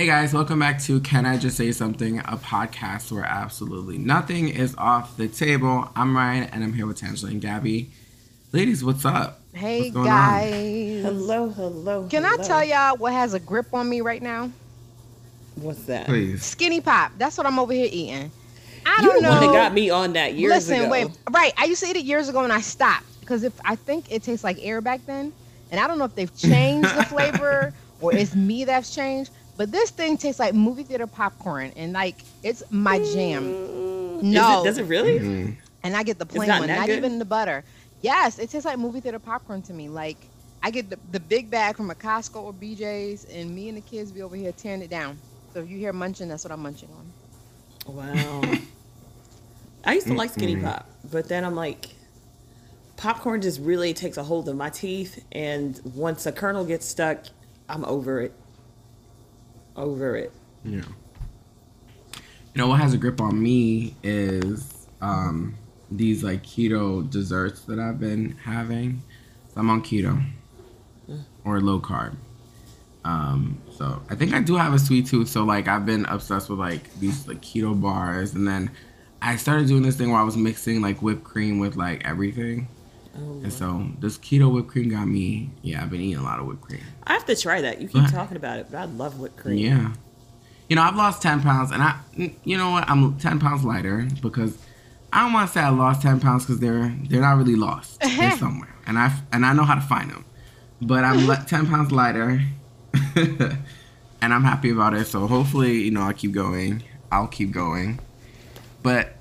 Hey guys, welcome back to Can I Just Say Something, a podcast where absolutely nothing is off the table. I'm Ryan and I'm here with Tangela and Gabby. Ladies, what's up? Hey What's going guys. Hello, hello. Can I tell y'all what has a grip on me right now? What's that? Please. Skinny pop. That's what I'm over here eating. I You don't the know. one that got me on that years Listen, ago. wait. Right. I used to eat it years ago and I stopped because if I think it tastes like air back then, and I don't know if they've changed the flavor or it's me that's changed. But this thing tastes like movie theater popcorn, and like it's my jam. Mm, is No. it- does it really? Mhm. And I get the plain not one, not good? even the butter. Yes, it tastes like movie theater popcorn to me. Like I get the, the big bag from a Costco or BJ's, and me and the kids be over here tearing it down. So if you hear munching, that's what I'm munching on. Wow. I used to like Skinny Mm-mm. Pop, but then I'm like, popcorn just really takes a hold of my teeth, and once a kernel gets stuck, I'm over it. Over it. Yeah. You know what has a grip on me is um, these like keto desserts that I've been having. So I'm on keto or low carb. Um, so I think I do have a sweet tooth. So like I've been obsessed with like these like keto bars, and then I started doing this thing where I was mixing like whipped cream with like everything. Oh, And so this keto whipped cream got me. Yeah, I've been eating a lot of whipped cream. I have to try that. You keep What? talking about it, but I love whipped cream. Yeah. You know, I've lost 10 pounds, and I, you know what? I'm 10 pounds lighter because I don't want to say I lost 10 pounds because they're they're not really lost. They're somewhere, and I and I know how to find them. But I'm 10 pounds lighter, and I'm happy about it. So hopefully, you know, I'll keep going. I'll keep going. But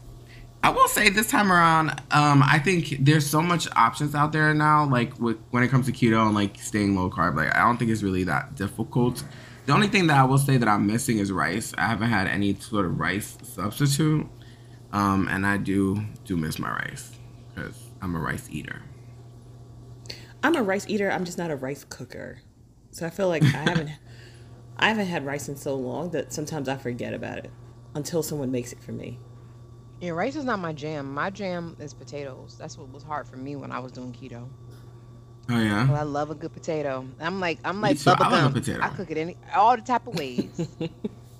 I will say this time around, um, I think there's so much options out there now. Like with, when it comes to keto and like staying low carb, like I don't think it's really that difficult. The only thing that I will say that I'm missing is rice. I haven't had any sort of rice substitute, um, and I do do miss my rice because I'm a rice eater. I'm a rice eater. I'm just not a rice cooker. So I feel like I haven't I haven't had rice in so long that sometimes I forget about it until someone makes it for me. Yeah, rice is not my jam. My jam is potatoes. That's what was hard for me when I was doing keto. Oh Well, yeah, I love a good potato. I'm like I'm like too. I Bubba love a potato. I cook it any all the type of ways.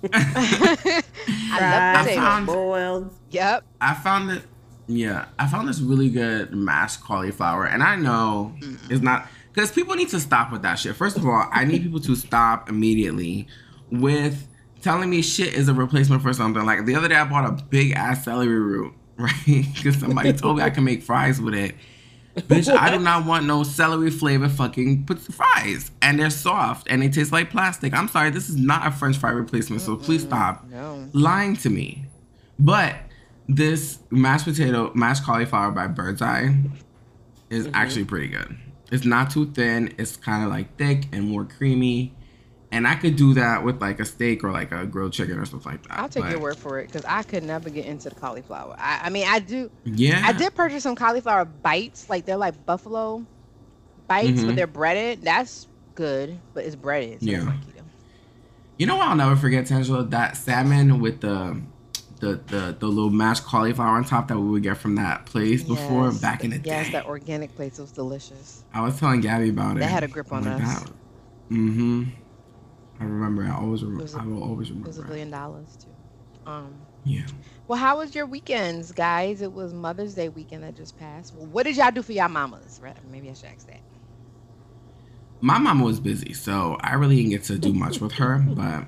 I love potatoes. found- boiled. Yep. I found it. Yeah, I found this really good mashed cauliflower, and I know it's not because people need to stop with that shit. First of all, I need people to stop immediately with telling me shit is a replacement for something. Like the other day, I bought a big ass celery root, right? Because somebody told me I can make fries with it. Bitch, I do not want no celery flavored fucking fries, and they're soft and they taste like plastic. I'm sorry, this is not a French fry replacement, so please stop No. lying to me. But this mashed potato, mashed cauliflower by Bird's Eye is mm-hmm. actually pretty good. It's not too thin. It's kind of like thick and more creamy. And I could do that with like a steak or like a grilled chicken or something like that. I'll take But, your word for it because I could never get into the cauliflower. I, I mean, I do. Yeah. I did purchase some cauliflower bites, like they're like buffalo bites, Mhm. but they're breaded. That's good, but it's breaded. So Yeah. It's. You know what I'll never forget, Tangela? That salmon with the the, the the little mashed cauliflower on top that we would get from that place before Yes, back in the Yes, day. that organic place was delicious. I was telling Gabby about it. They had a grip on us. Mm-hmm. I remember. I always remember. was a- I will always remember. It was a billion dollars too. Um. Yeah. Well, how was your weekends, guys? It was Mother's Day weekend that just passed. Well, what did y'all do for y'all mamas? Right? Maybe I should ask that. my mama was busy, so I really didn't get to do much with her. But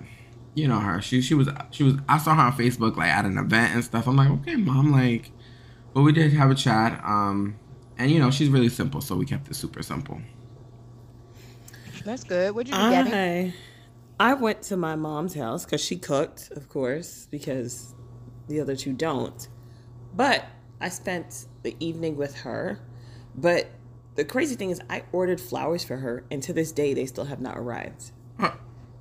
you know her, she she was she was. I saw her on Facebook like at an event and stuff. I'm like, okay, mom, like, but we did have a chat. Um, and you know she's really simple, so we kept it super simple. That's good. What'd you do, Gabby? I went to my mom's house because she cooked, of course, because the other two don't. But I spent the evening with her. But the crazy thing is, I ordered flowers for her, and to this day, they still have not arrived.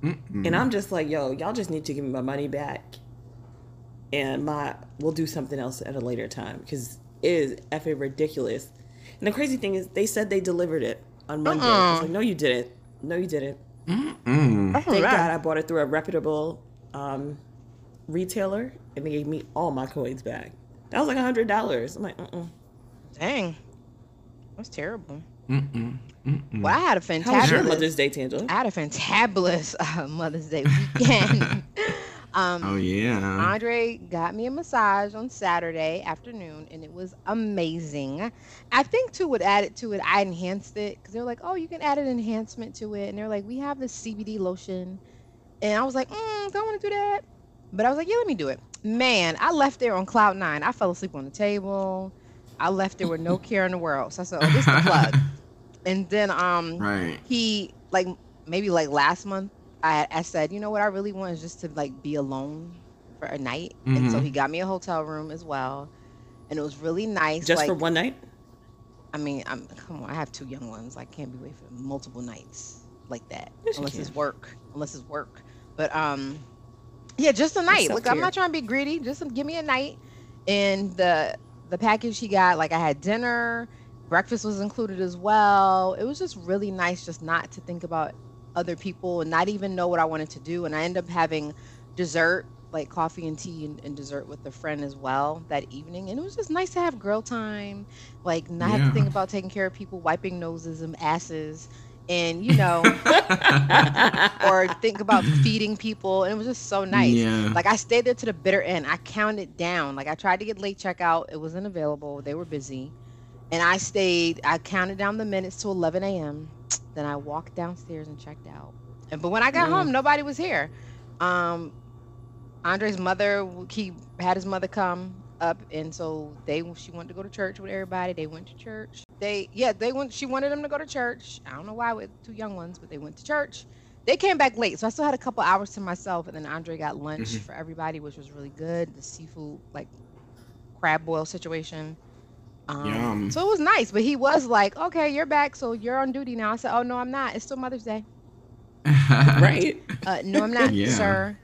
And I'm just like, yo, y'all just need to give me my money back, and my we'll do something else at a later time because it is effing ridiculous. And the crazy thing is, they said they delivered it on Monday. I was Uh-uh. like, no, you didn't. No, you didn't. Mm-mm. Thank all right. God I bought it through a reputable um, retailer, and they gave me all my coins back. That was like a hundred dollars. I'm like, uh-uh. Dang. That's terrible. Mm-mm. Mm-mm. Well, I had a How was your fantabulous. Mother's Day, Tangela? I had a fantabulous uh, Mother's Day weekend. um, Oh yeah. Andre got me a massage on Saturday afternoon, and it was amazing. I think too, what added to it, I enhanced it because they're like, "Oh, you can add an enhancement to it," and they're like, "We have this CBD lotion," and I was like, mm, "Don't want to do that," but I was like, "Yeah, let me do it." Man, I left there on cloud nine. I fell asleep on the table. I left there with no care in the world. So I said, "Oh, this is the plug." and then um, Right. he like maybe like last month I, I said you know what i really want is just to like be alone for a night. And so Mhm. he got me a hotel room as well. And it was really nice Just like, for one night? i mean i'm come on i have two young ones. I can't be away for multiple nights like that Yes, unless it's work unless it's work. But um yeah just a night. Look i'm not trying to be greedy. Just give me a night. And the the package he got like i had dinner. Breakfast was included as well. It was just really nice just not to think about other people and not even know what i wanted to do and i ended up having dessert like coffee and tea and, and dessert with a friend as well that evening and it was just nice to have girl time like not have to think about taking care of people wiping noses and asses and you know or think about feeding people and it was just so nice Yeah. like I stayed there to the bitter end. I counted down. Like I tried to get late checkout. It wasn't available. They were busy. And I stayed, I counted down the minutes to 11 a.m. Then I walked downstairs and checked out. And but when I got Mm. home, nobody was here. Um Andre's mother, he had his mother come up and so they she wanted to go to church with everybody. They went to church. They yeah, they went she wanted them to go to church. I don't know why with two young ones, but they went to church they came back late, so I still had a couple hours to myself. And then Andre got lunch Mhm. for everybody, which was really good. The seafood, like crab boil situation. Um, Yum. So it was nice, but he was like, "Okay, you're back, so you're on duty now." I said, "Oh no, I'm not. It's still Mother's Day." right? Uh, no, I'm not, Yeah. sir.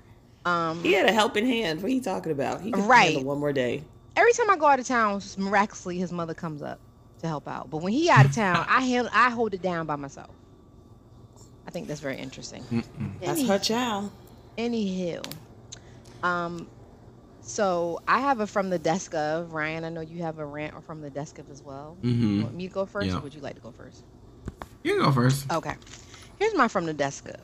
Um, He had a helping hand. What are you talking about? He could Right. one more day. every time I go out of town, just miraculously his mother comes up to help out. But when he out of town, I hand, I hold it down by myself. I think that's very interesting. Mm-mm. That's Any- her child. Anywho, um, so I have a from the desk of Ryan. I know you have a rant or from the desk of as well. You Mhm. want me to go first, Yeah. or would you like to go first? You can go first. Okay, here's my from the desk of,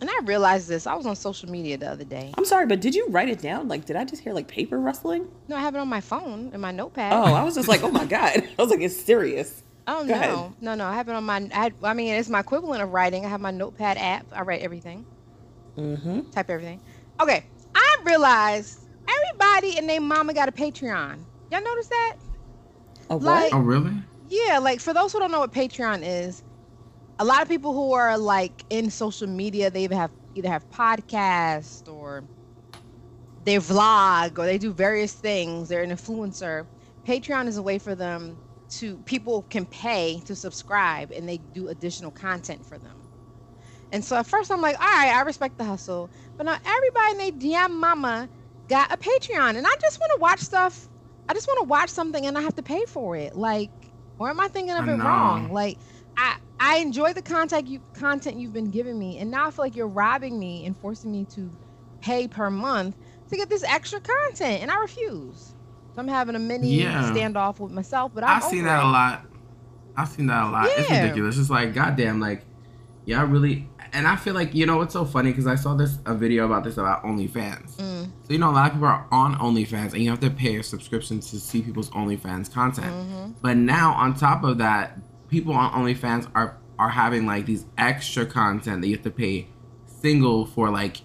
and I realized this. I was on social media the other day. I'm sorry, but did you write it down? Like, did I just hear like paper rustling? No, I have it on my phone in my notepad. Oh, I was just like, oh my god. I was like, it's serious. Oh Go no, ahead. no, no! I have it on my. I, had, I mean, it's my equivalent of writing. I have my notepad app. I write everything, Mm-hmm. type everything. Okay, I realized everybody and their mama got a Patreon. Y'all notice that? A what? Like- Oh really? Yeah, like for those who don't know what Patreon is, a lot of people who are like in social media, they either have either have podcasts or they vlog or they do various things. They're an influencer. Patreon is a way for them to people can pay to subscribe and they do additional content for them. And so at first I'm like, all right, I respect the hustle, but now everybody and they damn mama got a Patreon, and I just want to watch stuff. I just want to watch something and I have to pay for it. Like, or am I thinking of I it know. wrong? Like, I I enjoy the content you content you've been giving me, and now I feel like you're robbing me and forcing me to pay per month to get this extra content, and I refuse. So I'm having a mini Yeah. standoff with myself, but I'm I've seen that it. a lot. I've seen that a lot. It's ridiculous. It's like, goddamn, like, yeah, I really. And I feel like you know what's so funny because I saw this a video about this about OnlyFans. Mm, So you know a lot of people are on OnlyFans and you have to pay a subscription to see people's OnlyFans content. mhm. But now on top of that, people on OnlyFans are are having like these extra content that you have to pay single for like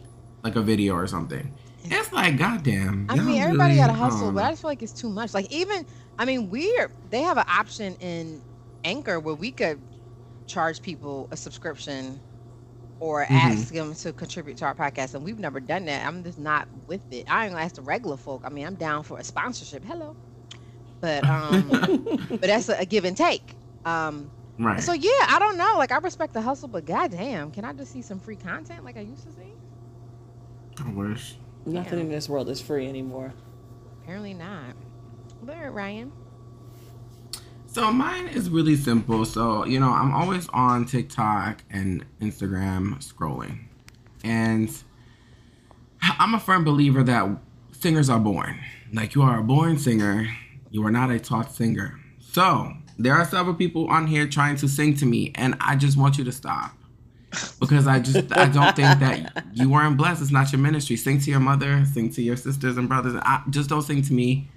like a video or something. It's like goddamn. I mean, everybody really, got to hustle, um, but I just feel like it's too much. Like even, I mean, we're they have an option in Anchor where we could charge people a subscription or Mhm. ask them to contribute to our podcast, and we've never done that. I'm just not with it. I ain't gonna ask the regular folk. I mean, I'm down for a sponsorship. Hello, but um, but that's a, a give and take. Um, right. so yeah, I don't know. Like I respect the hustle, but goddamn, can I just see some free content like I used to see? I wish. Nothing Yeah. in this world is free anymore. Apparently not. But Ryan. So mine is really simple. So, you know, I'm always on TikTok and Instagram scrolling. And I'm a firm believer that singers are born. Like you are a born singer, you are not a taught singer. So, there are several people on here trying to sing to me, and I just want you to stop. Because I just I don't think that you weren't blessed. It's not your ministry. Sing to your mother, sing to your sisters and brothers. I, just don't sing to me.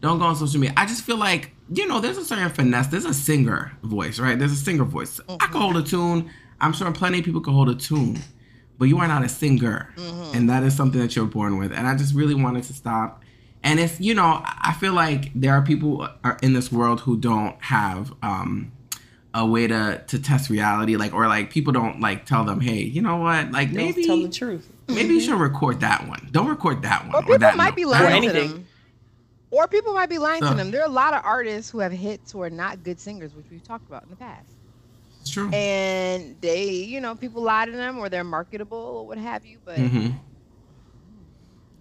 Don't go on social media. I just feel like, you know, there's a certain finesse. There's a singer voice, right? There's a singer voice. I can hold a tune. I'm sure plenty of people can hold a tune. But you are not a singer. And that is something that you're born with. And I just really wanted to stop. And it's, you know, I feel like there are people in this world who don't have um a way to to test reality like or like people don't like tell them hey you know what like Don't maybe tell the truth. maybe you should record that one don't record that one Or people that might note. be lying to anything. them. Or people might be lying So- to them. There are a lot of artists who have hits who are not good singers, which we've talked about in the past. it's true And they, you know, people lie to them or they're marketable or what have you. But hmm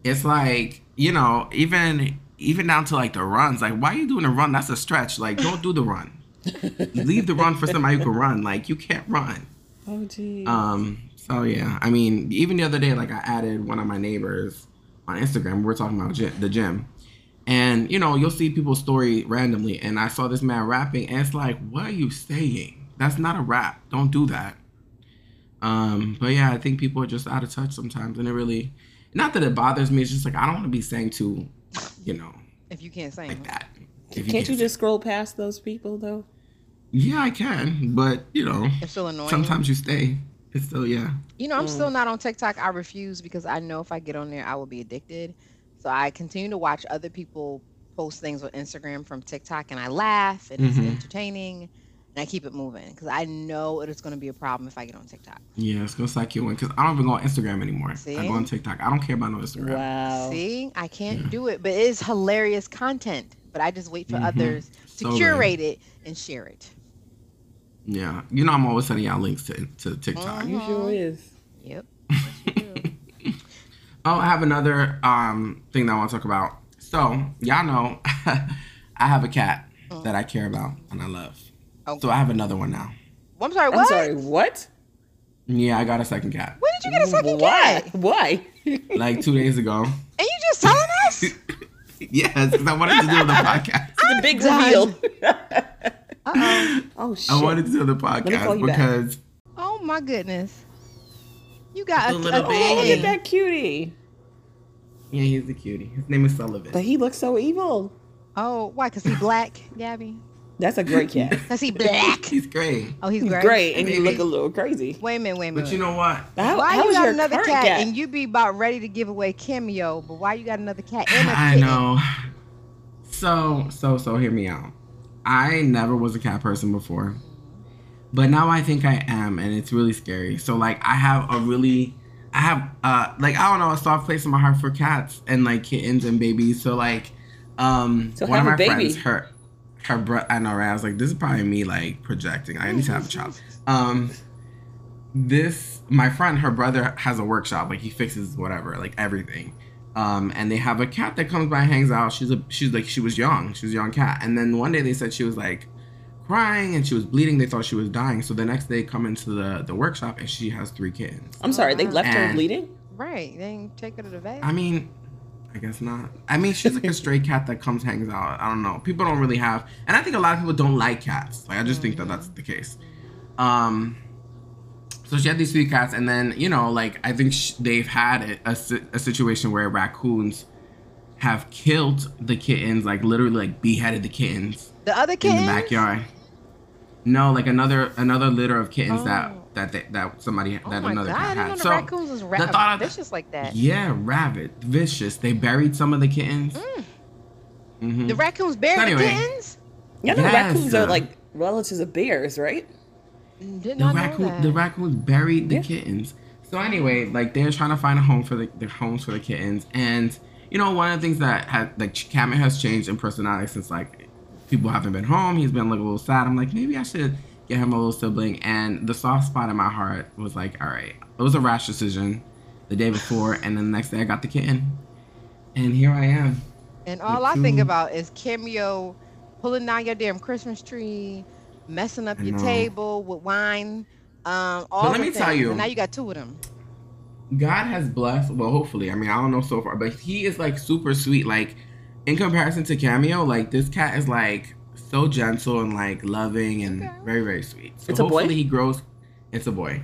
It's like you know, even even down to like the runs. Like, why are you doing a run? That's a stretch. Like, don't do the run. Leave the run for somebody who can run. Like, you can't run. Oh, gee. Um. So yeah, I mean, even the other day, like I added one of my neighbors on Instagram. We're talking about gy- the gym, and you know, you'll see people's story randomly, and I saw this man rapping, and it's like, what are you saying? That's not a rap. Don't do that. Um. But yeah, I think people are just out of touch sometimes, and it really, not that it bothers me. It's just like I don't want to be saying to, you know, if you can't sing, like that. If Can't you can't- just scroll past those people though? Yeah, I can, but you know, it's still annoying. sometimes you stay. It's still yeah. You know, I'm Mm. still not on TikTok. I refuse because I know if I get on there, I will be addicted. So I continue to watch other people post things on Instagram from TikTok and I laugh and it's Mhm. entertaining and I keep it moving because I know it is going to be a problem if I get on TikTok. Yeah, it's gonna suck you in because I don't even go on Instagram anymore. See? I go on TikTok. I don't care about no Instagram. Wow. See, I can't do it, but it is hilarious content. But I just wait for Mhm. others to So good. curate it and share it. Yeah, you know I'm always sending y'all links to to TikTok. Mhm. You sure is. Yep. Yes, you do. Oh, I have another um thing that I want to talk about. So y'all know I have a cat that I care about and I love. Oh. So I have another one now. Well, I'm sorry. I'm What? sorry. What? Yeah, I got a second cat When did you get a second Why? cat? Why? like two days ago. And you just telling us? yes, because I wanted to do the podcast. the big done. reveal. Uh-oh. oh shit. I wanted to do the me call podcast you back. because Oh my goodness. You got a, a, little Oh, look at that cutie. yeah, he's the cutie. His name is Sullivan. But he looks so evil. Oh, why? Cause he black, Gabby? That's a great cat. Cause he black? He's great. Oh, he's He's great. great, and you look a little crazy. Wait a minute, wait a minute. But you know what? How, why how you got another current cat, and you be about ready to give away cameo, but why you got another cat and a I kitten? know. So, so, so, hear me out. I never was a cat person before, but now I think I am, and it's really scary. So, like, I have a really, I have, uh, like, I don't know, a soft place in my heart for cats and like kittens and babies. So, like, um, So one of my friends, her, her bro, I know, right? I was like, this is probably me like projecting. I need to have a child. Um, this my friend her brother has a workshop like he fixes whatever like everything um and they have a cat that comes by and hangs out she's a she's like she was young she was a young cat and then one day they said she was like crying and she was bleeding they thought she was dying so the next day come into the the workshop and she has three kids. I'm sorry, they left her bleeding. Right. They ain't take her to the vet. i mean i guess not i mean she's like a stray cat that comes hangs out i don't know people don't really have and i think a lot of people don't like cats like i just think that that's the case um so she had these three cats and then you know like i think sh- they've had a, a, a situation where raccoons have killed the kittens like literally like beheaded the kittens the other in the backyard no like another another litter of kittens Oh. that that they, that somebody Oh that my another god! I cat didn't know had the so raccoons was ra- the thought of- vicious like that. yeah rabid vicious they buried some of the kittens Mhm. The raccoons buried Anyway. the kittens. You know, Yes, raccoons are like relatives of bears, right? Did the not know raccoon that. the raccoons buried the Yeah. kittens. So anyway, like they're trying to find a home for the, the homes for the kittens, and you know one of the things that had like Cameo has changed in personality since like people haven't been home. He's been like a little sad. I'm like maybe I should get him a little sibling, and the soft spot in my heart was like, all right, it was a rash decision the day before, and then the next day I got the kitten, and here I am. And all I think about is cameo pulling down your damn Christmas tree, messing up your table with wine. Um, all let the me tell you- and now you got two of them. God has blessed. Well, hopefully. I mean, I don't know so far, but he is like super sweet. Like in comparison to Cameo, like this cat is like so gentle and like loving and Okay. very very sweet. So It's a boy? hopefully he grows. It's a boy.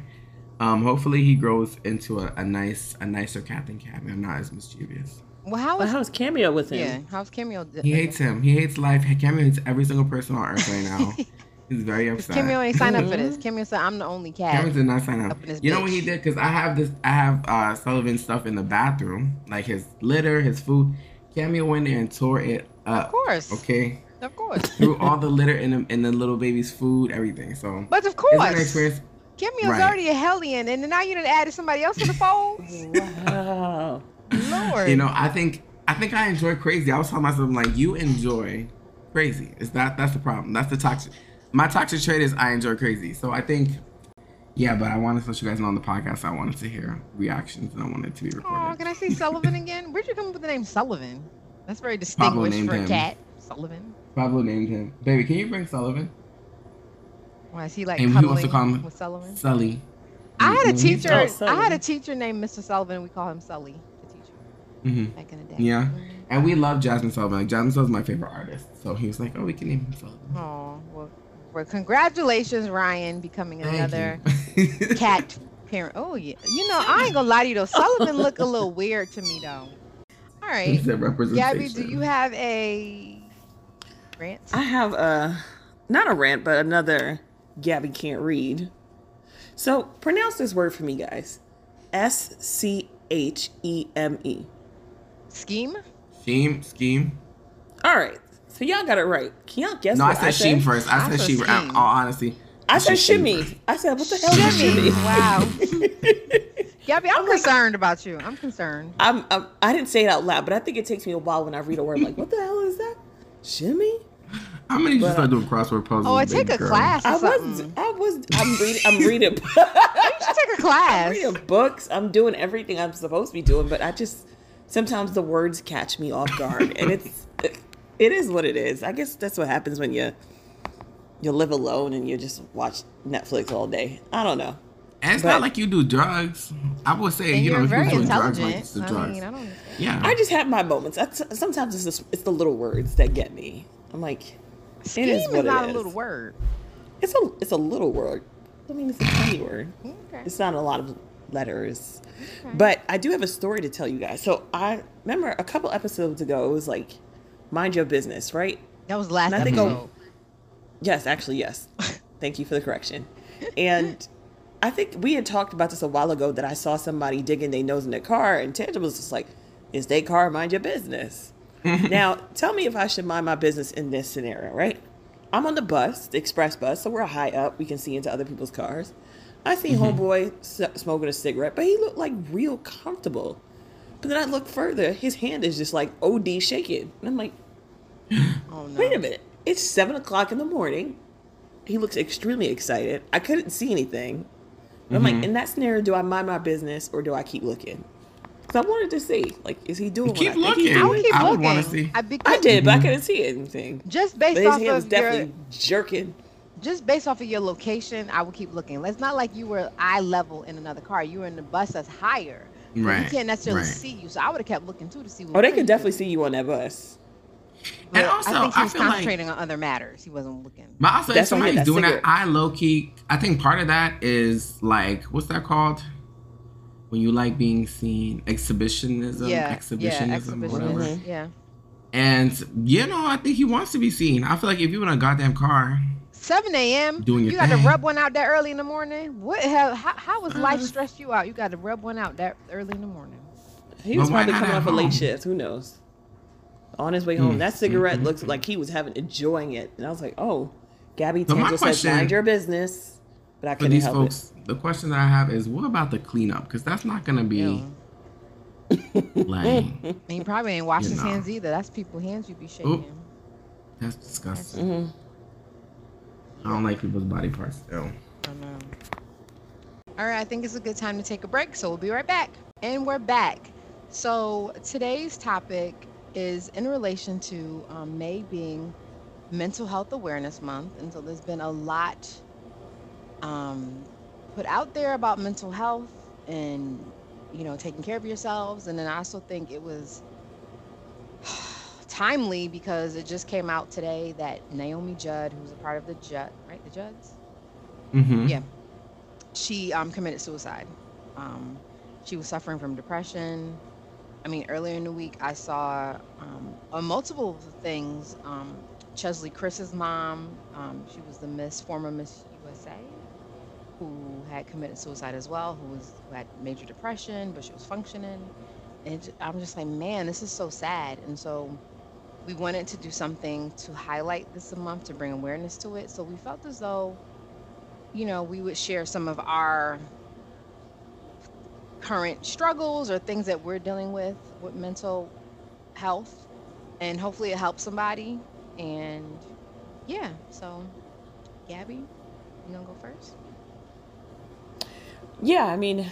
Um, hopefully he grows into a, a nice a nicer cat than Cameo, not as mischievous. Well, how But is how's Cameo with him? yeah? How's Cameo? di- He hates him. He hates life. Cameo hates every single person on earth right now. He's very upset. Cameo ain't signed up for this. Cameo said, "I'm the only cat." Cameo did not sign up. Up in his You know what he did? Because I have this. I have uh, Sullivan stuff in the bathroom, like his litter, his food. Cameo went there and tore it up. Of course. Okay. Of course. Threw all the litter in the, in the little baby's food, everything. So But of it's course. an experience. Cameo's Right. already a hellion, and then now you done added somebody else to the fold. Wow. Lord. You know, I think I think I enjoy crazy. I was telling myself I'm like, you enjoy crazy. Is that that's the problem? That's the toxic. My toxic trait is I enjoy crazy. So I think, yeah. But I wanted to let you guys know on the podcast. I wanted to hear reactions and I wanted it to be Oh, can I say Sullivan again? Where'd you come up with the name Sullivan? That's very Pablo distinguished named for a him. cat. Sullivan. Pablo named him. Baby, can you bring Sullivan? Why is he like And he cuddling wants to call him with Sullivan? Sully. I had a teacher. Oh, I had a teacher named Mr. Sullivan. We call him Sully, the teacher, Mhm. back in the day. Yeah. Mhm. And we love Jazmine Sullivan. Like Jazmine Sullivan's my favorite artist. So he was like, oh, we can name him Sullivan. Oh well, well, congratulations, Ryan, becoming another cat parent. Oh yeah, you know I ain't gonna lie to you though. Sullivan look a little weird to me though. All He right, said representation. Gabby, do you have a rant? I have a not a rant, but another Gabby can't read. So pronounce this word for me, guys. S C H E M E. Scheme? Scheme, scheme. All right. So y'all got it right. Can y'all guess No, I what said I sheen said? first. I, I said said sheen. In all honesty, I said sheen shimmy. first. I said, what the hell is Shimmy. shimmy? Wow. Gabby, I'm concerned about you. I'm concerned. I'm, I'm I didn't say it out loud, but I think it takes me a while when I read a word like, what the hell is that? Shimmy? How many you But, start doing crossword puzzles? Oh, I baby take a girl? class or I something. was I was I'm reading I'm reading You should take a I'm class. reading books. I'm doing everything I'm supposed to be doing, but I just sometimes the words catch me off guard, and it's it is what it is. I guess that's what happens when you you live alone and you just watch Netflix all day. I don't know. And it's But- not like you do drugs. I would say, And you know, you're if very you're doing drugs, intelligent. like it's the I drugs. mean, I don't. yeah. I just have my moments. I, sometimes it's just, it's the little words that get me. I'm like, Scheme is is, what it not is. a little word. it's a it's a little word. I mean, it's a tiny word. Okay. It's not a lot of letters. But I do have a story to tell you guys. So I remember a couple episodes ago, it was like, mind your business, right? That was last And I think episode. Yes, actually, yes. Thank you for the correction. And I think we had talked about this a while ago that I saw somebody digging their nose in their car, and Tangela was just like, "Is their car? Mind your business." now, tell me if I should mind my business in this scenario, right? I'm on the bus, the express bus, so we're high up. We can see into other people's cars. I see mm-hmm. homeboy s- smoking a cigarette, but he looked like real comfortable. But then I look further, his hand is just like OD shaking, and I'm like, Oh no. Wait a minute. It's seven o'clock in the morning. He looks extremely excited. I couldn't see anything. But I'm like, mm-hmm. in that scenario, do I mind my business or do I keep looking? Because I wanted to see, like, is he doing Keep what I think he's looking. I would keep I would looking. wanna see. I, be- I did, but I mm-hmm. couldn't see anything. Just But based his off hand was of your, jerking. just based off of your location, I would keep looking. It's not like you were eye level in another car. You were in the bus that's higher. So Right, He can't necessarily right. see you. So I would have kept looking too to see. What Oh, they where could definitely see you on that bus. but And also, I think he I was feel like- concentrating on other matters. He wasn't looking. But also, if That's why he had somebody's that doing that. I low key, I think part of that is like, what's that called? When you like being seen, exhibitionism, yeah, exhibitionism, yeah, or whatever. exhibitionism. Yeah. And you know, I think he wants to be seen. I feel like if you in a goddamn car, 7 a.m. Doing your you got to rub one out that early in the morning. What? How, how, how was life Uh. stressed you out? You got to rub one out that early in the morning. He was probably coming off a late shift. Who knows? On his way home, Mm, that cigarette mm, looks mm. like he was having enjoying it, and I was like, "Oh, Gabby But my Tangela says question- mind your business," but I for couldn't these help folks, the question that I have is, what about the cleanup? Because that's not gonna be Yeah. like he probably ain't washed You his know. hands either. That's people's hands you be shaking. Oop. that's disgusting. it. hmm I don't like people's body parts still. I know. All right, I think it's a good time to take a break, so we'll be right back. And we're back. So today's topic is in relation to um, May being Mental Health Awareness Month, and so there's been a lot um, put out there about mental health and you know taking care of yourselves. And then I also think it was timely because it just came out today that Naomi Judd, who's a part of the Judd, right, the Judds, Mm-hmm. yeah, she um, committed suicide. Um, she was suffering from depression. I mean, earlier in the week, I saw um, on multiple things. Um, Cheslie Kryst's mom, um, she was the Miss, former Miss USA, who had committed suicide as well, who was who had major depression, but she was functioning. And I'm just like, man, this is so sad. And so we wanted to do something to highlight this a month to bring awareness to it. So we felt as though, you know, we would share some of our current struggles or things that we're dealing with with mental health. And hopefully it helps somebody. And yeah so gabby you gonna go first? Yeah, I mean,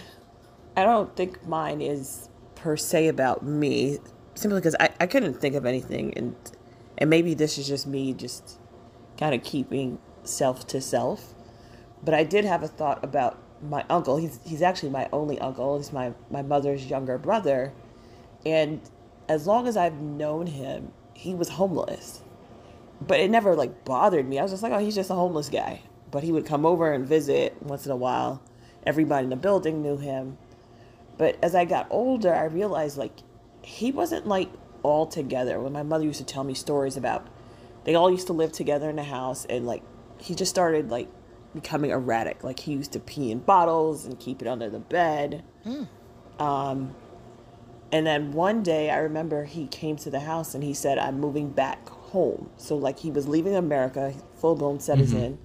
I don't think mine is per se about me, simply because I, I couldn't think of anything, and and maybe this is just me just kind of keeping self to self. But I did have a thought about my uncle. He's he's actually my only uncle. He's my my mother's younger brother, and as long as I've known him, he was homeless. But it never like bothered me. I was just like, oh, he's just a homeless guy. But he would come over and visit once in a while. Everybody in the building knew him. But as I got older, I realized like he wasn't like all together. When my mother used to tell me stories about, they all used to live together in the house, and like he just started like becoming erratic. Like he used to pee in bottles and keep it under the bed. Um, and then one day I remember he came to the house and he said, I'm moving back home. So, like, he was leaving America, full blown citizen.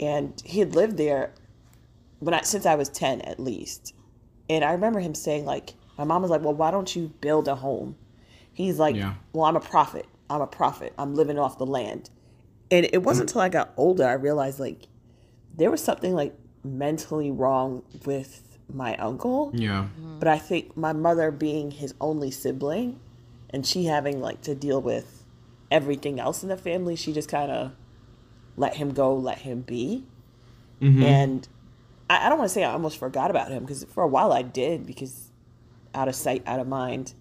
And he had lived there when I, since I was 10 at least. And I remember him saying, like, my mom was like, Well, why don't you build a home? He's like, Yeah. Well, I'm a prophet. I'm a prophet. I'm living off the land. And it wasn't mm. until I got older I realized, like, there was something like mentally wrong with my uncle Yeah. Mm-hmm. but I think my mother being his only sibling and she having like to deal with everything else in the family, she just kind of let him go, let him be. Mm-hmm. And I, I don't want to say I almost forgot about him because for a while I did because out of sight, out of mind.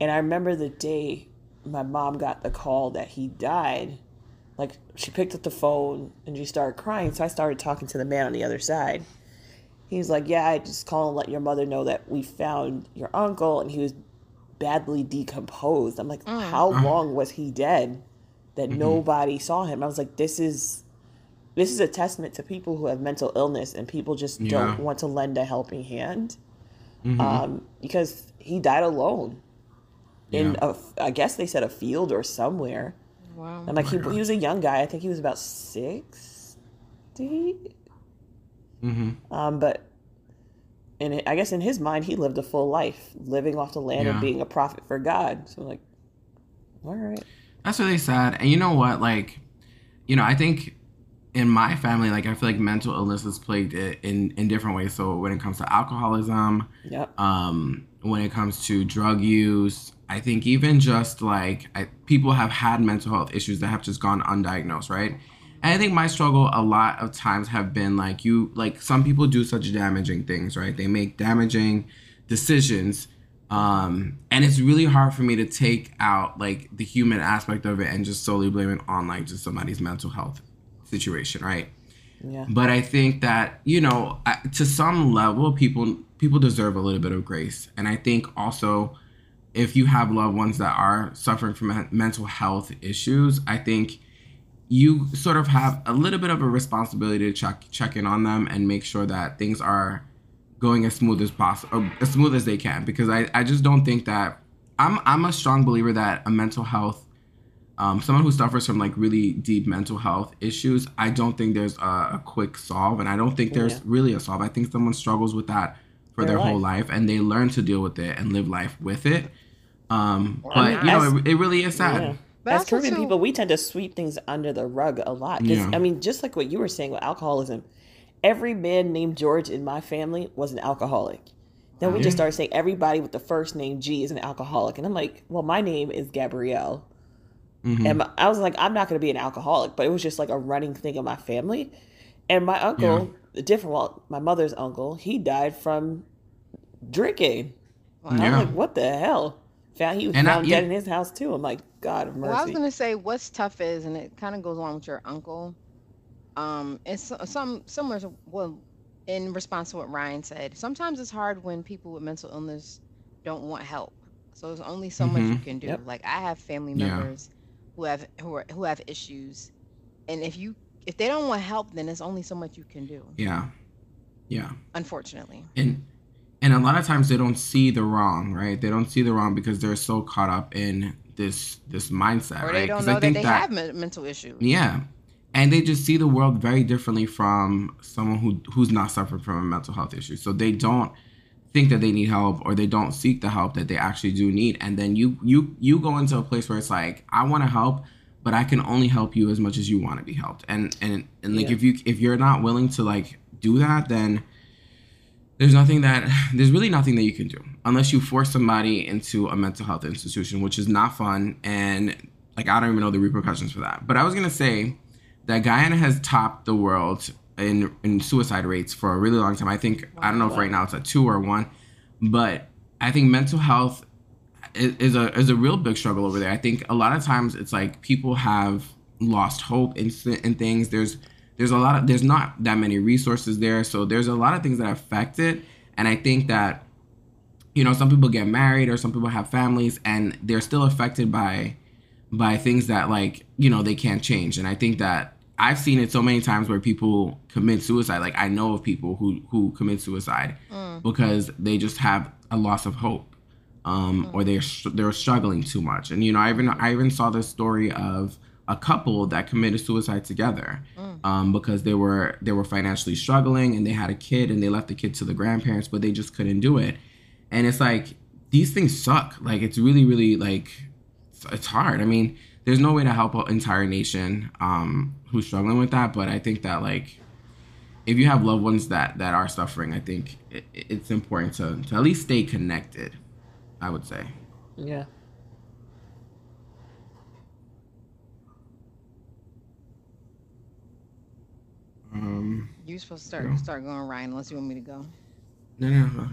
And I remember the day my mom got the call that he died. Like she picked up the phone and she started crying. So I started talking to the man on the other side. He's like, Yeah, I just called and let your mother know that we found your uncle and he was badly decomposed. I'm like, mm. How mm-hmm. long was he dead that mm-hmm. nobody saw him? I was like, This is this is a testament to people who have mental illness and people just Yeah. don't want to lend a helping hand. Um, because he died alone in Yeah. a, f- I guess they said a field or somewhere. wow And like he, he was a young guy. I think he was about sixty. Mm-hmm. Um, but in it, I guess in his mind, he lived a full life, living off the land Yeah. and being a prophet for God. So like, all right, That's really sad. And you know what? Like, you know, I think in my family, like, I feel like mental illness is plagued in in different ways. So when it comes to alcoholism, yep, um, when it comes to drug use, I think even just like I, people have had mental health issues that have just gone undiagnosed, right? And I think my struggle a lot of times have been like you, like some people do such damaging things, right? They make damaging decisions. Um, and it's really hard for me to take out like the human aspect of it and just solely blame it on like just somebody's mental health situation, right? yeah, but I think that you know I- to some level people people deserve a little bit of grace. And I think also if you have loved ones that are suffering from mental health issues I think you sort of have a little bit of a responsibility to check check in on them and make sure that things are going as smooth as possible uh, as smooth as they can. Because I, I just don't think that I'm I'm a strong believer that a mental health um, someone who suffers from like really deep mental health issues, I don't think there's a, a quick solve, and I don't think there's Yeah. really a solve. I think someone struggles with that for Their their, whole life, and they learn to deal with it and live life with it. Um, but you know, it, it really is sad. yeah. But As Caribbean too- people, we tend to sweep things under the rug a lot. 'Cause, Yeah. I mean, just like what you were saying with alcoholism, every man named George in my family was an alcoholic. Then we just started saying everybody with the first name G is an alcoholic, and I'm like, well, my name is Gabrielle. Mhm. And my, I was like, I'm not going to be an alcoholic, but it was just like a running thing in my family. And my uncle, the different, well, my mother's uncle, he died from drinking. Wow. Yeah. I'm like, what the hell? Found he was and found I, dead yeah. in his house too. I'm like, God of mercy. Well, I was gonna say what's tough is, and it kind of goes along with your uncle. Um, it's some similar to well, in response to what Ryan said. Sometimes it's hard when people with mental illness don't want help. So there's only so mm-hmm. much you mm-hmm. can do. Yep. Like I have family members yeah. Who have who are who have issues, and if you if they don't want help, then there's only so much you can do. Yeah, yeah. Unfortunately. And and a lot of times they don't see the wrong, right? They don't see the wrong because they're so caught up in this this mindset, or they right? Because I think that they that, have mental issues. Yeah, and they just see the world very differently from someone who who's not suffering from a mental health issue. So they don't think that they need help or they don't seek the help that they actually do need. And then you you you go into a place where it's like i want to help but i can only help you as much as you want to be helped. And and and like yeah. if you if you're not willing to like do that then there's nothing that there's really nothing that you can do unless you force somebody into a mental health institution which is not fun. And like i don't even know the repercussions for that. But i was going to say that Guyana has topped the world in in suicide rates for a really long time. I think wow, I don't know if right now it's a two or one, but I think mental health is, is, a is a real big struggle over there. I think a lot of times it's like people have lost hope in in things. There's there's a lot of there's not that many resources there, so there's a lot of things that affect it. And I think that you know some people get married or some people have families and they're still affected by by things that like you know they can't change. And I think that I've seen it so many times where people commit suicide. Like I know of people who who commit suicide mm. because they just have a loss of hope, um, mm. or they're they're struggling too much. And you know, I even I even saw the story of a couple that committed suicide together mm. um, because they were they were financially struggling and they had a kid and they left the kid to the grandparents, but they just couldn't do it. And it's like these things suck. Like it's really really like it's hard. I mean there's no way to help an entire nation um, who's struggling with that. But I think that like if you have loved ones that that are suffering, I think it, it's important to to at least stay connected. I would say. Yeah. Um, You're supposed to start start going, Ryan, unless you want me to go. No, no, no.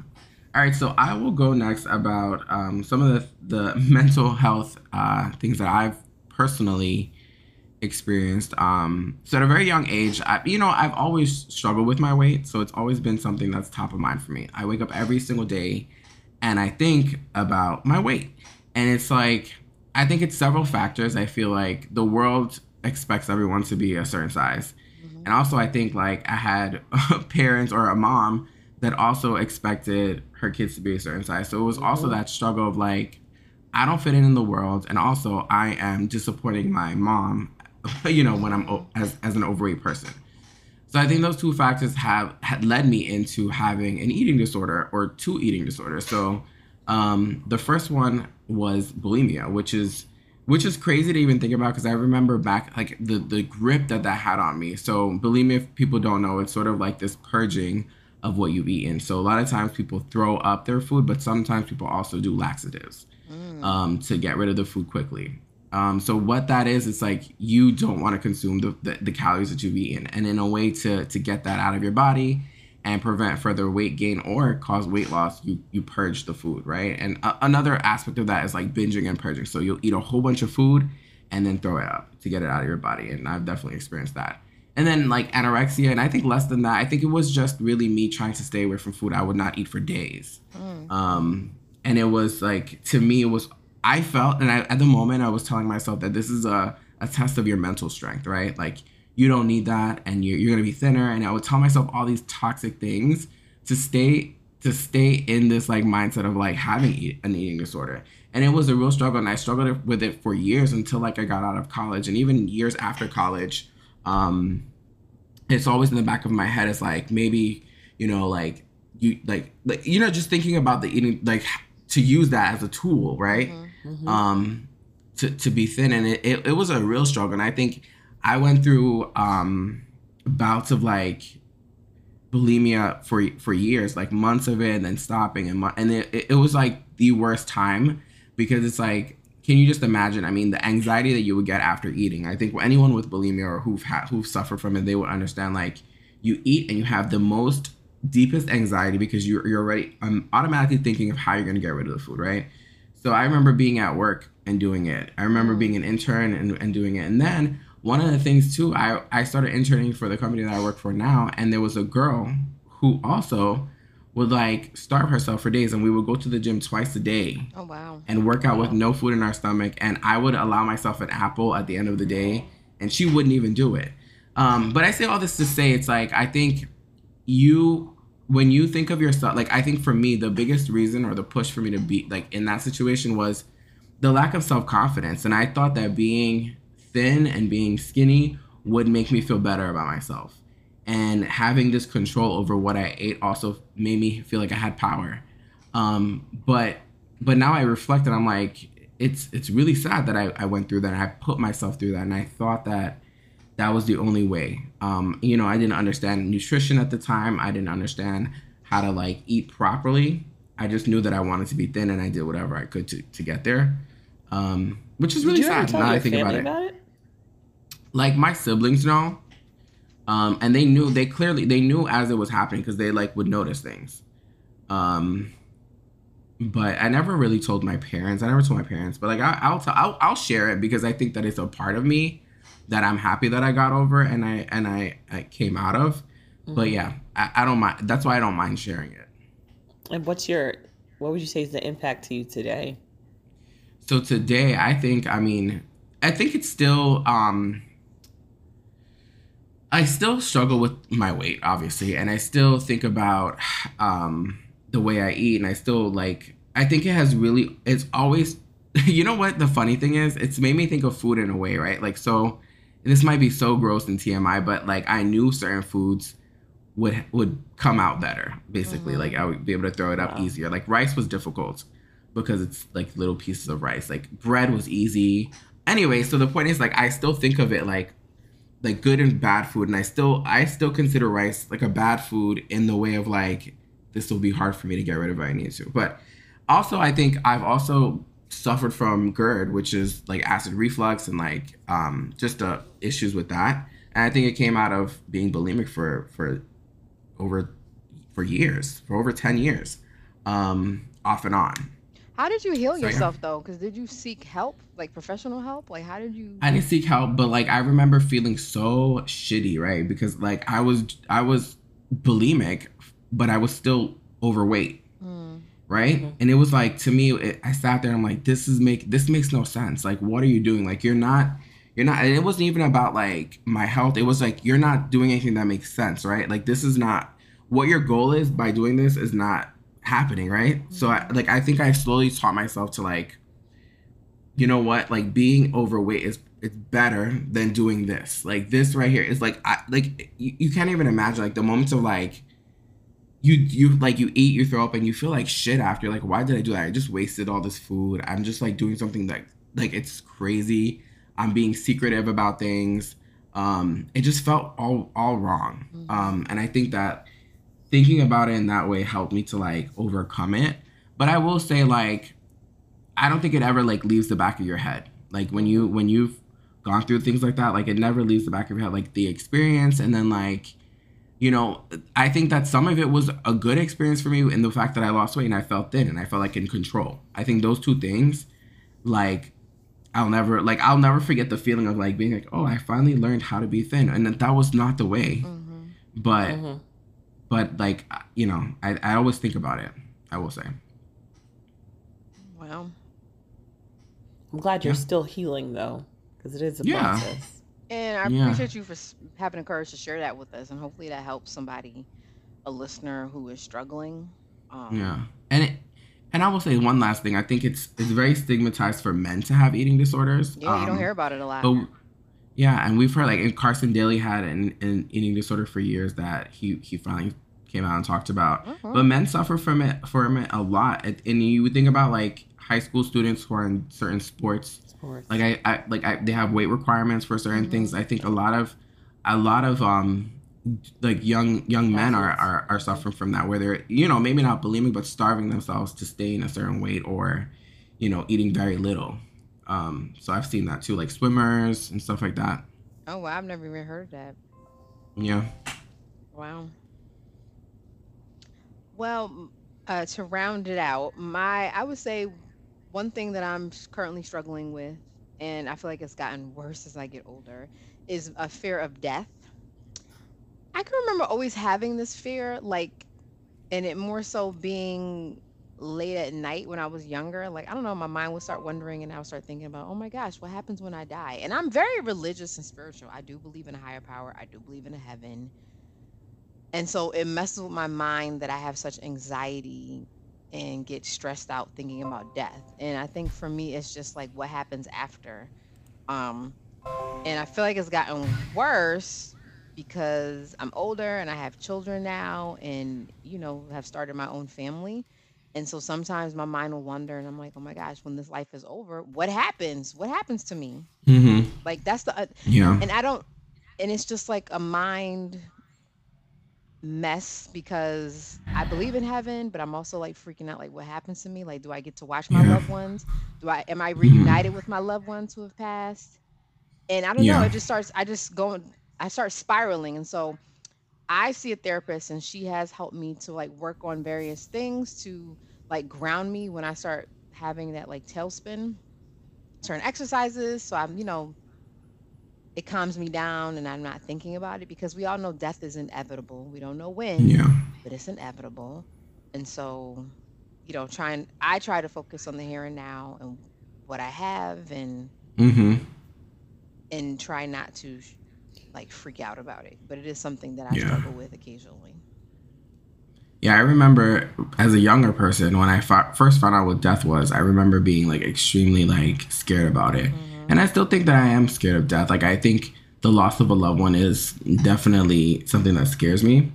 All right, so I will go next about um, some of the the mental health uh, things that I've personally experienced. Um, so at a very young age, I, you know, I've always struggled with my weight, so it's always been something that's top of mind for me. I wake up every single day and I think about my weight. And it's like I think it's several factors. I feel like the world expects everyone to be a certain size. Mm-hmm. And also I think like I had parents or a mom that also expected her kids to be a certain size. So it was also mm-hmm. that struggle of like I don't fit in in the world, and also I am disappointing my mom, you know, when I'm as as an overweight person. So I think those two factors have had led me into having an eating disorder or two eating disorders. So um, the first one was bulimia, which is which is crazy to even think about because I remember back like the the grip that that had on me. So bulimia, if people don't know, it's sort of like this purging of what you've eaten. So a lot of times people throw up their food, but sometimes people also do laxatives mm. um, to get rid of the food quickly. Um, so what that is, it's like you don't want to consume the, the, the, calories that you've eaten, and in a way to to get that out of your body and prevent further weight gain or cause weight loss, you you purge the food, right? And a- another aspect of that is like binging and purging. So you'll eat a whole bunch of food and then throw it up to get it out of your body, and I've definitely experienced that. And then like anorexia, and I think less than that. I think it was just really me trying to stay away from food I would not eat for days. Mm. Um, and it was like to me it was i felt and I, at the moment i was telling myself that this is a, a test of your mental strength right? Like you don't need that and you're, you're gonna be thinner. And i would tell myself all these toxic things to stay to stay in this like mindset of like having eat, an eating disorder. And it was a real struggle and i struggled with it for years until like i got out of college. And even years after college um it's always in the back of my head it's like maybe you know like you like like you know just thinking about the eating like to use that as a tool, right? Mm-hmm. mm-hmm. Um, to, to be thin. And it, it, it, was a real struggle. And I think I went through um, bouts of like bulimia for for years, like months of it and then stopping. And, and it, it was like the worst time because it's like, can you just imagine? I mean, the anxiety that you would get after eating. I think anyone with bulimia or who've had, who've suffered from it, they would understand like you eat and you have the most deepest anxiety because you're, you're already I'm automatically thinking of how you're going to get rid of the food, right? So I remember being at work and doing it. I remember Mm. being an intern and, and doing it. And then one of the things too, I, I started interning for the company that I work for now, and there was a girl who also would like starve herself for days and we would go to the gym twice a day Oh wow. and work out with no food in our stomach and i would allow myself an apple at the end of the day and she wouldn't even do it um, but i say all this to say it's like i think you when you think of yourself like i think for me the biggest reason or the push for me to be like in that situation was the lack of self-confidence. And i thought that being thin and being skinny would make me feel better about myself. And having this control over what i ate also made me feel like i had power. Um, but but now I reflect and I'm like, it's it's really sad that I, I went through that. And I put myself through that. And I thought that that was the only way. Um, you know, I didn't understand nutrition at the time. I didn't understand how to like eat properly. I just knew that I wanted to be thin and I did whatever I could to, to get there. Um, which is really Did you ever sad now I think about it. about it? Like my siblings know. Um, and they knew they clearly they knew as it was happening because they like would notice things. Um, but I never really told my parents. I never told my parents, but like I, I'll, tell, I'll I'll share it because I think that it's a part of me that I'm happy that I got over and I and I, I came out of. But yeah, I, I don't mind. That's why I don't mind sharing it. And what's your what would you say is the impact to you today? So today, I think, I mean, I think it's still, um, I still struggle with my weight, obviously, and I still think about, um, the way I eat, and I still like, I think it has really, it's always, you know what the funny thing is? It's made me think of food in a way, right? Like, so, this might be so gross and TMI, but like, I knew certain foods would would come out better basically. Mm-hmm. Like i would be able to throw it up Wow. easier. Like rice was difficult because it's like little pieces of rice. Like bread was easy. Anyway so the point is like i still think of it like like good and bad food and i still i still consider rice like a bad food in the way of like this will be hard for me to get rid of if i need to. But also i think i've also suffered from gerd which is like acid reflux and like um just uh issues with that and i think it came out of being bulimic for for over for years for over 10 years um off and on How did you heal So, yeah. yourself though? Because did you seek help, like professional help? Like how did you? I didn't seek help, but like I remember feeling so shitty, right? Because like I was I was bulimic, but I was still overweight, right? Mhm. And it was like to me, it, I sat there. I'm like, this is make this makes no sense. Like, what are you doing? Like, you're not. You're not, and it wasn't even about like my health. It was like you're not doing anything that makes sense, right? Like this is not what your goal is by doing this is not happening, right? So I, like I think I slowly taught myself to like you know what like being overweight is it's better than doing this like this right here is like I like you, you can't even imagine like the moments of like you you like you eat you throw up and you feel like shit after like why did I do that I just wasted all this food I'm just like doing something that like it's crazy I'm being secretive about things um it just felt all all wrong Mhm. um and I think that thinking about it in that way helped me to like overcome it but I will say like I don't think it ever like leaves the back of your head. Like when you when you've gone through things like that, like it never leaves the back of your head. Like the experience, and then like, you know, I think that some of it was a good experience for me in the fact that I lost weight and I felt thin and I felt like in control. I think those two things, like, I'll never like I'll never forget the feeling of like being like, oh, I finally learned how to be thin, and that, that was not the way. mhm. But Mhm. but like you know, I I always think about it. I will say. Wow. I'm glad you're Yeah. still healing though, because it is a Yeah. process. And I Yeah. appreciate you for s- having the courage to share that with us, and hopefully that helps somebody, a listener who is struggling. Um, Yeah, and it, and I will say one last thing. I think it's it's very stigmatized for men to have eating disorders. Yeah, you don't Um, hear about it a lot. But yeah, and we've heard like and Carson Daly had an, an eating disorder for years that he he finally came out and talked about. Mhm. But men suffer from it from it a lot. And and you would think about like high school students who are in certain sports Sports. like I, I like I, they have weight requirements for certain Mhm. things. I think a lot of a lot of um like young young men are, are are suffering from that where they're you know maybe not bulimic but starving themselves to stay in a certain weight or you know eating very little. Um, so I've seen that too, like swimmers and stuff like that. oh wow, I've never even heard of that. Yeah. Wow. Well, uh, to round it out, my I would say one thing that I'm currently struggling with, and I feel like it's gotten worse as I get older, is a fear of death. I can remember always having this fear, like, and it more so being late at night when I was younger. Like, I don't know, my mind would start wondering and I would start thinking about, oh my gosh, what happens when I die? And I'm very religious and spiritual. I do believe in a higher power, I do believe in a heaven. And so it messes with my mind that I have such anxiety and get stressed out thinking about death. And I think for me, it's just like what happens after. Um, and I feel like it's gotten worse because I'm older and I have children now and, you know, have started my own family. And so sometimes my mind will wander and I'm like, oh my gosh, when this life is over, what happens? What happens to me? Mm-hmm. Like that's the, uh, Yeah. and I don't, and it's just like a mind mess because I believe in heaven, but I'm also like freaking out like what happens to me? Like do I get to watch my Yeah. loved ones? Do I am I Mm-hmm. reunited with my loved ones who have passed? And I don't know, it just starts I just go I start spiraling and so I see a therapist and she has helped me to like work on various things to like ground me when I start having that like tailspin. Certain exercises so I'm, you know, it calms me down and I'm not thinking about it because we all know death is inevitable. We don't know when, Yeah. but it's inevitable. And so, you know, trying I try to focus on the here and now and what I have and Mm-hmm. and try not to like freak out about it. But it is something that I Yeah. struggle with occasionally. Yeah, I remember as a younger person when I first found out what death was. I remember being like extremely like scared about it, and I still think that I am scared of death. Like I think the loss of a loved one is definitely something that scares me.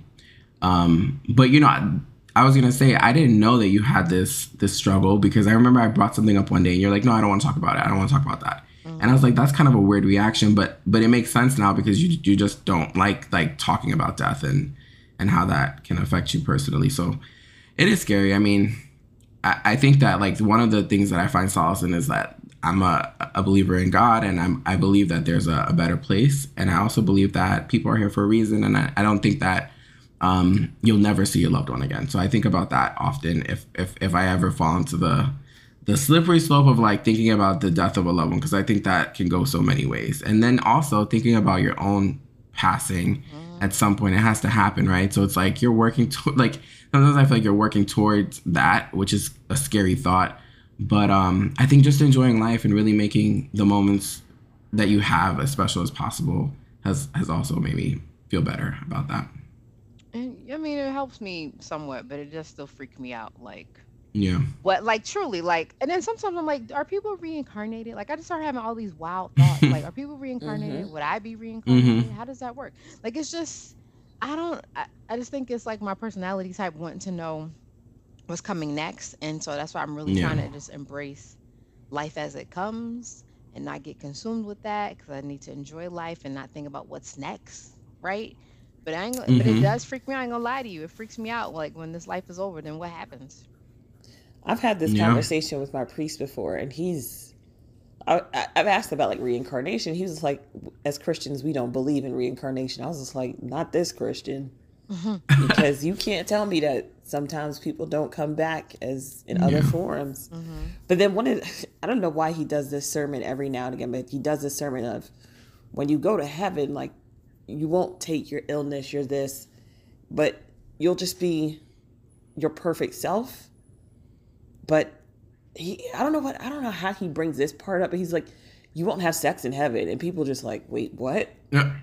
Um, but you know, I, I was gonna say I didn't know that you had this this struggle because I remember I brought something up one day and you're like, no, I don't want to talk about it. I don't want to talk about that. And I was like, that's kind of a weird reaction, but but it makes sense now because you you just don't like like talking about death and and how that can affect you personally. So it is scary. I mean, I, I think that like one of the things that I find solace in is that I'm a, a believer in God and I'm I believe that there's a, a better place. And I also believe that people are here for a reason. And I, I don't think that um, you'll never see your loved one again. So I think about that often if if if I ever fall into the the slippery slope of like thinking about the death of a loved one because I think that can go so many ways. And then also thinking about your own passing at some point it has to happen, right? So it's like you're working to like sometimes I feel like you're working towards that, which is a scary thought. But um I think just enjoying life and really making the moments that you have as special as possible has has also made me feel better about that. And I mean, it helps me somewhat, but it just still freaks me out. Like, Yeah. what, like, truly, like, and then sometimes I'm like, are people reincarnated? Like, I just start having all these wild thoughts. like, are people reincarnated? Would I be reincarnated? How does that work? Like, it's just, I don't, I, I just think it's like my personality type wanting to know what's coming next. And so that's why I'm really Yeah. trying to just embrace life as it comes and not get consumed with that because I need to enjoy life and not think about what's next, right? But I ain't, gonna but it Mhm. does freak me. out. I ain't gonna lie to you. It freaks me out. Like when this life is over, then what happens? I've had this Yeah. conversation with my priest before, and he's. I, I- I've asked about like reincarnation. He was like, as Christians, we don't believe in reincarnation. I was just like, not this Christian, Mm-hmm. because you can't tell me that sometimes people don't come back as in other Yeah. forms. Mm-hmm. But then one of, I don't know why he does this sermon every now and again, but he does this sermon of when you go to heaven, like you won't take your illness, your this, but you'll just be your perfect self. But he, I don't know what, I don't know how he brings this part up, but he's like, you won't have sex in heaven. And people just like, wait, what? Yeah.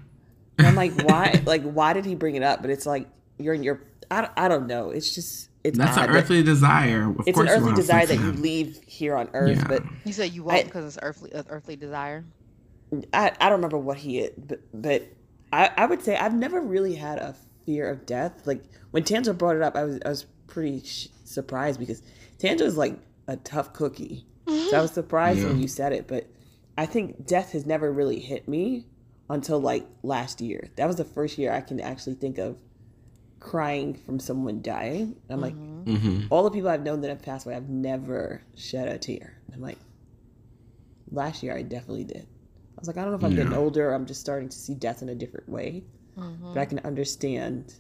And I'm like, why? like, why did he bring it up? But it's like, you're in your, I, don't- I don't know. It's just, it's That's odd an earthly desire. Of it's course an earthly desire that you leave here on earth, Yeah. but You said you I- won't because it's earthly, uh, earthly desire. I, I don't remember what he but, but I, I would say I've never really had a fear of death. Like when Tangela brought it up, I was I was pretty sh- surprised because Tangela's like a tough cookie. So I was surprised when you said it, but I think death has never really hit me until like last year. That was the first year I can actually think of crying from someone dying. I'm like, Mhm. all the people I've known that have passed away, I've never shed a tear. I'm like, last year I definitely did. I was like, I don't know if I'm getting older. Or I'm just starting to see death in a different way, but I can understand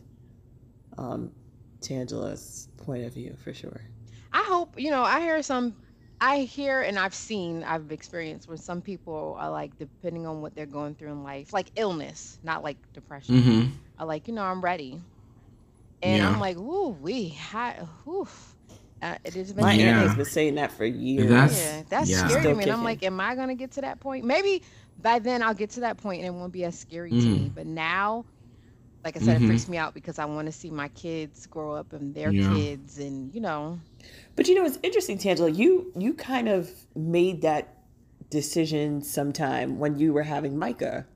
um, Tangela's point of view for sure. I hope you know. I hear some I hear and I've seen, I've experienced where some people are like, depending on what they're going through in life, like illness, not like depression, Mm-hmm. are like, you know, I'm ready. And I'm like, ooh, we, hi, oof. Uh, it has been My Yeah. aunt has been saying that for years. That's- Yeah, that's yeah. scary to Still me. And I'm like, am I gonna get to that point? Maybe by then I'll get to that point and it won't be as scary to me. Mhm. But now, like I said, Mhm. it freaks me out because I want to see my kids grow up and their Yeah. kids, and you know, But you know, it's interesting, Tangela. You you kind of made that decision sometime when you were having Micah.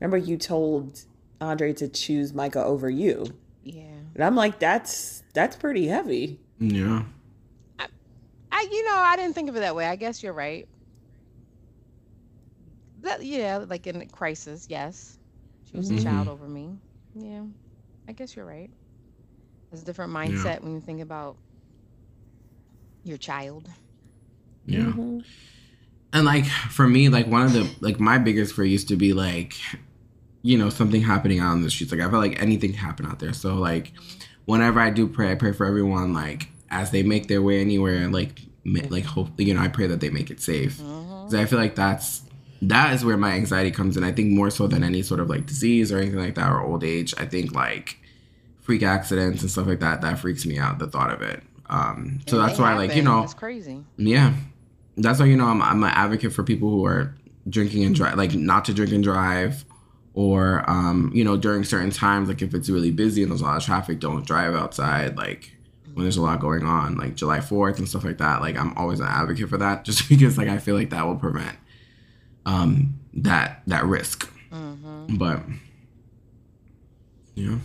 Remember, you told Andre to choose Micah over you, yeah. and I'm like, that's that's pretty heavy. Yeah. I, you know, I didn't think of it that way. I guess you're right. That, yeah, like in a crisis, yes. She was Mhm. a child over me. Yeah, I guess you're right. It's a different mindset when you think about your child. Yeah. Mhm. And like for me, like one of the like my biggest fear used to be like, you know, something happening out on the streets. Like I felt like anything can happen out there. So like whenever I do pray, I pray for everyone like as they make their way anywhere, like ma- like hope you know, I pray that they make it safe. Mhm. 'Cause I feel like that's that is where my anxiety comes in. I think more so than any sort of like disease or anything like that or old age. I think like freak accidents and stuff like that that freaks me out. The thought of it. Um, so that's why like you know it's crazy. yeah, that's why you know I'm I'm an advocate for people who are drinking and drive, like not to drink and drive, or um, you know during certain times, like if it's really busy and there's a lot of traffic, don't drive outside. Like when there's a lot going on, like July Fourth and stuff like that. Like I'm always an advocate for that, just because like I feel like that will prevent um that that risk. Mm-hmm. But yeah,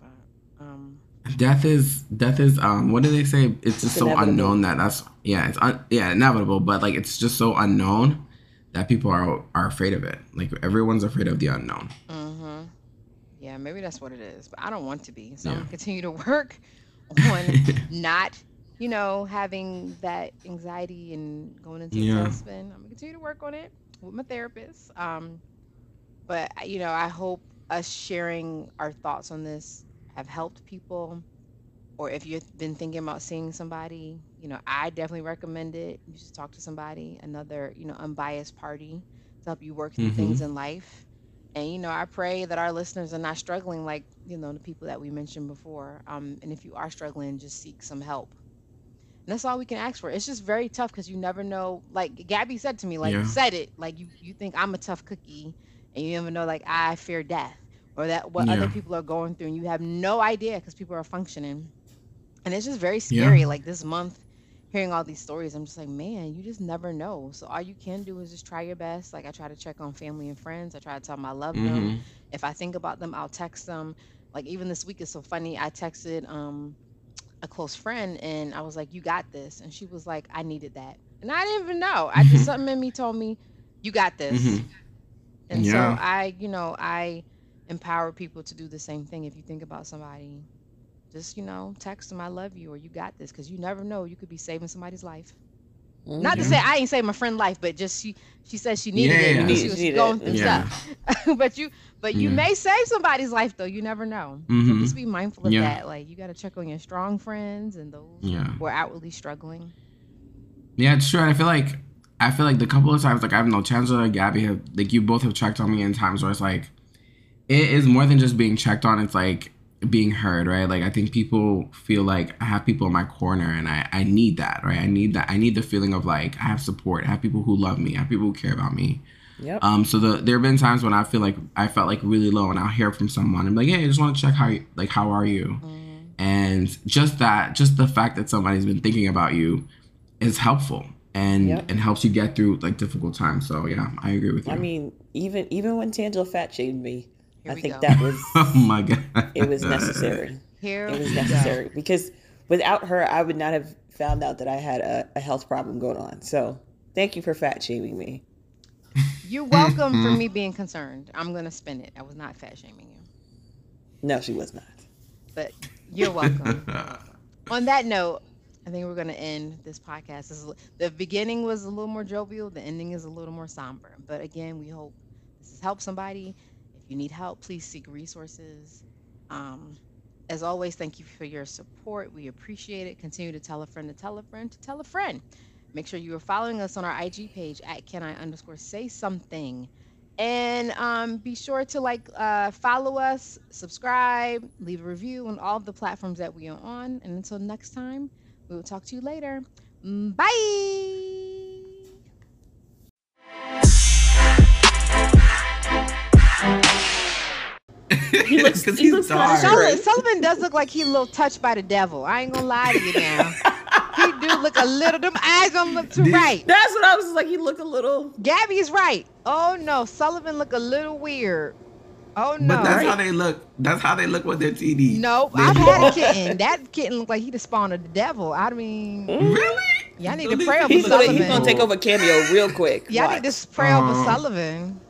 but um, death is death is um what do they say? It's just so inevitable. unknown that that's yeah it's un, yeah inevitable, but like it's just so unknown that people are are afraid of it. Like everyone's afraid of the unknown. mm-hmm. yeah, maybe that's what it is. But I don't want to be, so I'm gonna continue to work on not, you know, having that anxiety and going into Yeah. a tailspin. I'm gonna continue to work on it with my therapist. Um, but you know, I hope us sharing our thoughts on this have helped people. Or if you've been thinking about seeing somebody, you know, I definitely recommend it. You should talk to somebody, another, you know, unbiased party to help you work through Mhm. things in life. And you know, I pray that our listeners are not struggling like you know the people that we mentioned before. Um, and if you are struggling, just seek some help. And that's all we can ask for. It's just very tough because you never know. Like Gabby said to me, like Yeah. said it, like you you think I'm a tough cookie, and you never know like I fear death or that what other people are going through, and you have no idea because people are functioning. And it's just very scary. Like this month, hearing all these stories, I'm just like, man, you just never know. So all you can do is just try your best. Like I try to check on family and friends. I try to tell them I love them. Mhm. If I think about them, I'll text them. Like even this week is so funny. I texted um a close friend and I was like, "You got this," and she was like, "I needed that," and I didn't even know. I just something in me told me, "You got this," Mhm. and Yeah. so I, you know, I empower people to do the same thing. If you think about somebody, just you know, text them, "I love you," or "You got this," because you never know. You could be saving somebody's life. Not to Mhm. say I ain't saved my friend life, but just she she said she needed Yeah, it yeah. She she was needed going it. through Yeah. stuff. but you but you Yeah. may save somebody's life though. You never know. So Mhm. just be mindful of Yeah. that. Like you got to check on your strong friends and those Yeah. who are outwardly struggling. Yeah, it's true. I feel like I feel like the couple of times like I have no chance or Gabby have like you both have checked on me in times where it's like it is more than just being checked on, it's like being heard, right? Like I think people feel like I have people in my corner and I, I need that, right? I need that I need the feeling of like I have support, I have people who love me, I have people who care about me. Yep. Um, so the there have been times when I feel like I felt like really low, and I'll hear from someone and be like, "Hey, I just want to check how you like how are you?" And just that, just the fact that somebody's been thinking about you, is helpful and Yep. and helps you get through like difficult times. So yeah, I agree with you. I mean, even even when Tangela fat shamed me, Here I we think go. that was oh my god, it was necessary. Here It was we go. necessary because without her, I would not have found out that I had a, a health problem going on. So thank you for fat shaming me. You're welcome for me being concerned. I'm gonna spin it. I was not fat shaming you, No, she was not. but you're welcome. On that note, I think we're gonna end this podcast. This is, the beginning was a little more jovial. The ending is a little more somber. But again, we hope this has helped somebody. You need help, please seek resources. Um, As always, thank you for your support. We appreciate it. Continue to tell a friend to tell a friend to tell a friend. Make sure you are following us on our IG page at can I underscore say something. And um, be sure to like uh, follow us, subscribe, leave a review on all the platforms that we are on. And until next time, we will talk to you later. Mm, Bye. He looks- 'Cause he he's looks dark. kinda Sullivan, Right. Sullivan does look like he's a little touched by the devil. I ain't gonna lie to you now. he do look a little. Them eyes don't look too right. That's what I was like. He look a little. Gabby's right. Oh no, Sullivan look a little weird. Oh no. But that's Right. how they look. That's how they look with their TD. Nope, I've had a kitten. That kitten looked like he the spawn of the devil. I mean, Really? Y'all need to pray over people He's gonna, Sullivan. he's gonna take over Cameo real quick. y'all Watch. need to pray over Um, Sullivan.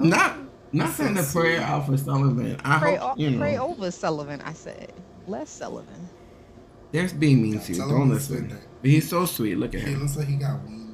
Not not saying the prayer out for Sullivan. I Pray, hope o- you know. pray over Sullivan. I said, less Sullivan. There's being mean to you. Don't him listen. But he's so sweet. Look at He him. looks like he got weed